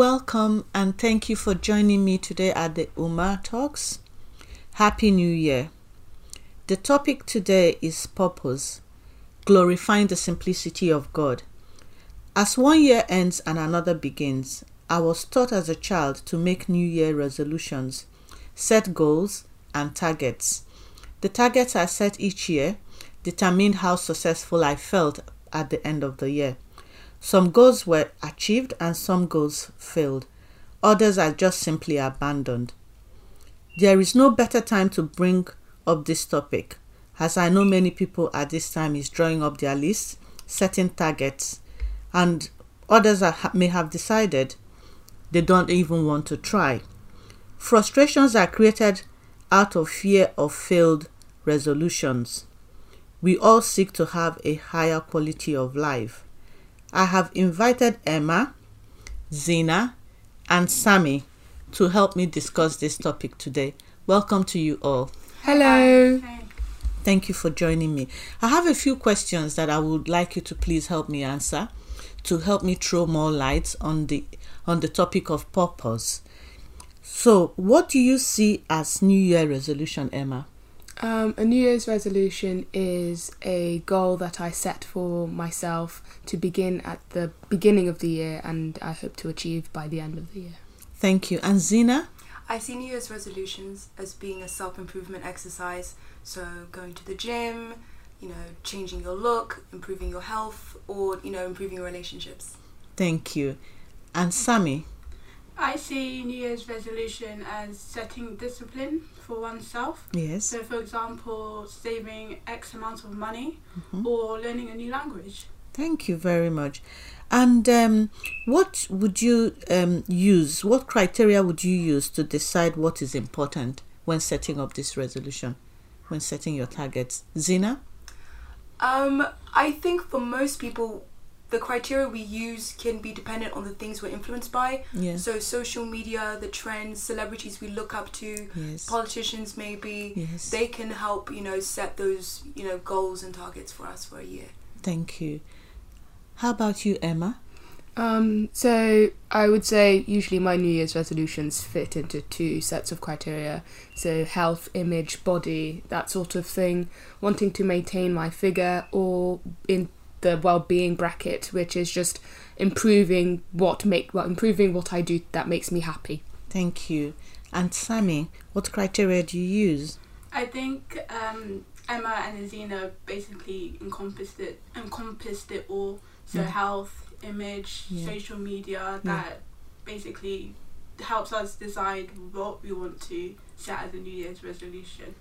welcome and thank you for joining me today at the Omma Talks. Happy New Year. The topic today is purpose, glorifying the simplicity of God. As one year ends and another begins, I was taught as a child to make New Year resolutions, set goals, and targets. The targets I set each year determined how successful I felt at the end of the year. Some goals were achieved and some goals failed. Others are just simply abandoned. There is no better time to bring up this topic, as I know many people at this time is drawing up their lists, setting targets, and others are, may have decided they don't even want to try. Frustrations are created out of fear of failed resolutions. We all seek to have a higher quality of life. I have invited Emma, Zina, and Sammy to help me discuss this topic today. Welcome to you all. Hello. Thank you for joining me. I have a few questions that I would like you to please help me answer to help me throw more light on the on the topic of purpose. So, what do you see as New Year resolution, Emma? Um, a New Year's resolution is a goal that I set for myself to begin at the beginning of the year and I hope to achieve by the end of the year. Thank you. And Zina? I see New Year's resolutions as being a self improvement exercise. So, going to the gym, you know, changing your look, improving your health, or, you know, improving your relationships. Thank you. And Sammy? I see New Year's resolution as setting discipline for oneself. Yes. So, for example, saving X amount of money Mhm. or learning a new language. Thank you very much. And um, what would you um, use? What criteria would you use to decide what is important when setting up this resolution, when setting your targets? Zina? Um, I think for most people, the criteria we use can be dependent on the things we're influenced by. Yeah. So, social media, the trends, celebrities we look up to, Yes. politicians maybe, Yes. they can help, you know, set those, you know, goals and targets for us for a year. Thank you. How about you, Emma? Um, so I would say usually my New Year's resolutions fit into two sets of criteria. So health, image, body, that sort of thing. Wanting to maintain my figure or in the well-being bracket, which is just improving what make well improving what I do that makes me happy. Thank you. And Sammy, what criteria do you use? I think um, Emma and Azina basically encompassed it, encompassed it all. So, Yeah. health, image, Yeah. social media, Yeah. that basically helps us decide what we want to set as a New Year's resolution.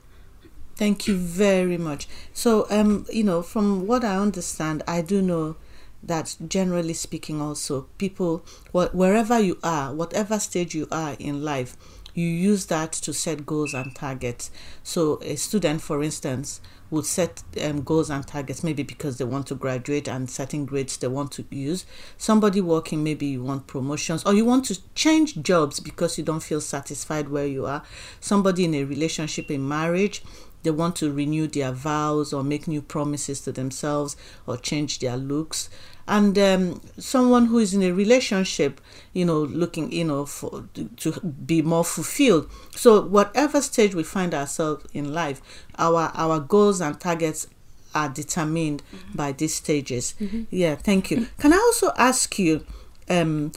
Thank you very much. So, um, you know, from what I understand, I do know that generally speaking, also people, wh- wherever you are, whatever stage you are in life, you use that to set goals and targets. So, a student, for instance, would set um, goals and targets maybe because they want to graduate and certain grades they want to use. Somebody working, maybe you want promotions or you want to change jobs because you don't feel satisfied where you are. Somebody in a relationship, in marriage, they want to renew their vows or make new promises to themselves or change their looks. And um, someone who is in a relationship you know looking you know for to be more fulfilled. So whatever stage we find ourselves in life our our goals and targets are determined by these stages. Yeah thank you. Can i also ask you um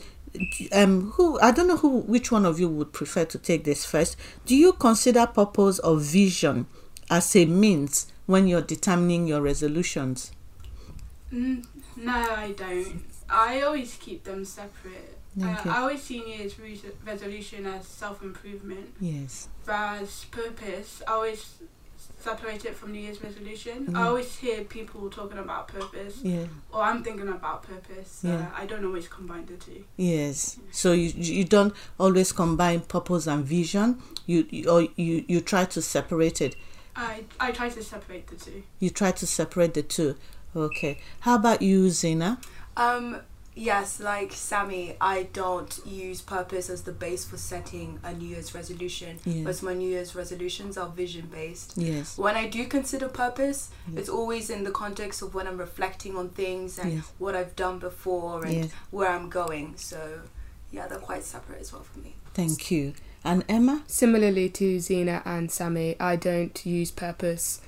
um who i don't know who which one of you would prefer to take this first. Do you consider purpose or vision as a means when you're determining your resolutions Mm, no, I don't. I always keep them separate. Uh, Okay. I always see New Year's res- resolution as self improvement, yes whereas purpose, I always separate it from New Year's resolution. I always hear people talking about purpose, yeah or I'm thinking about purpose. Yeah. I don't always combine the two. Yes. So you you don't always combine purpose and vision. You, you or you you try to separate it. I I try to separate the two. You try to separate the two. Okay. How about you, Zina? Um, yes, like Sammy, I don't use purpose as the base for setting a New Year's resolution. Yeah. But my New Year's resolutions are vision based. Yes. When I do consider purpose, Yeah. it's always in the context of when I'm reflecting on things and Yes. what I've done before and Yes. where I'm going. So, yeah, they're quite separate as well for me. Thank you. And Emma? Similarly to Zina and Sammy, I don't use purpose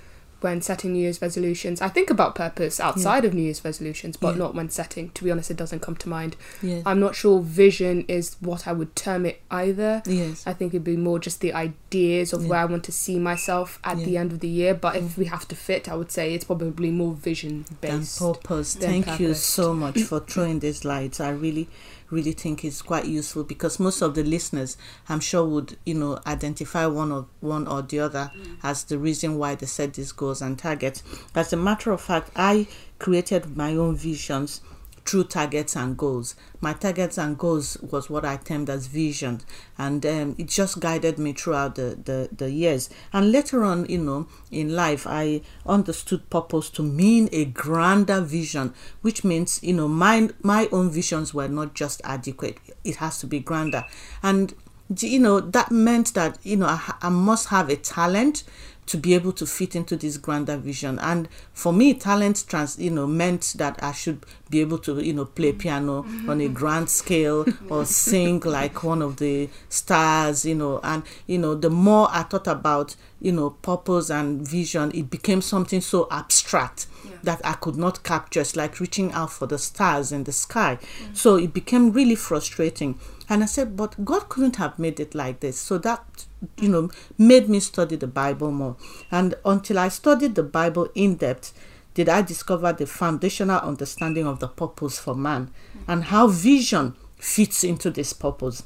when setting New Year's resolutions. I think about purpose outside of New Year's resolutions, but Yeah. not when setting. To be honest, it doesn't come to mind. Yes. I'm not sure vision is what I would term it either. yes. I think it'd be more just the ideas of Yeah. where I want to see myself at the end of the year. But if we have to fit, I would say it's probably more vision than based. purpose. than Thank you so much for throwing these light. I really, really think it's quite useful because most of the listeners, I'm sure, would you know identify one or one or the other mm. as the reason why they set these goals and targets. As a matter of fact, I created my own visions through targets and goals. My targets and goals was what I termed as vision, and um, it just guided me throughout the, the, the years. And later on, you know, in life, I understood purpose to mean a grander vision, which means, you know, my, my own visions were not just adequate, it has to be grander. And, you know, that meant that, you know, I, I must have a talent to be able to fit into this grander vision. And for me talent trans you know meant that i should be able to you know play piano on a grand scale or sing like one of the stars you know. And you know the more i thought about you know purpose and vision it became something so abstract Yeah. that i could not capture. It's like reaching out for the stars in the sky. So it became really frustrating. And i said but god couldn't have made it like this. So that you know made me study the bible more. And until i studied the bible in depth did i discover the foundational understanding of the purpose for man and how vision fits into this purpose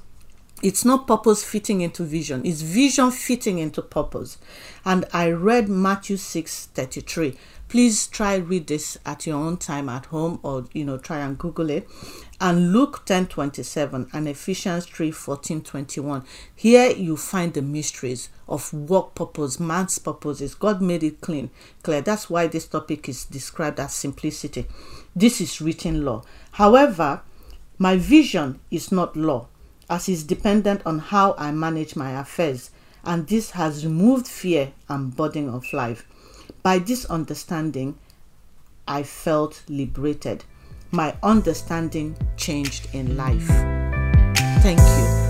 it's not purpose fitting into vision. It's vision fitting into purpose. And i read matthew 6 33 please try read this at your own time at home or you know try and google it. And luke 10 27 and ephesians 3 14 21 here you find the mysteries of what purpose man's purpose is. God made it clean clear. That's why this topic is described as simplicity. This is written law. However my vision is not law as is dependent on how I manage my affairs, and this has removed fear and burden of life. By this understanding, I felt liberated. My understanding changed in life. Thank you.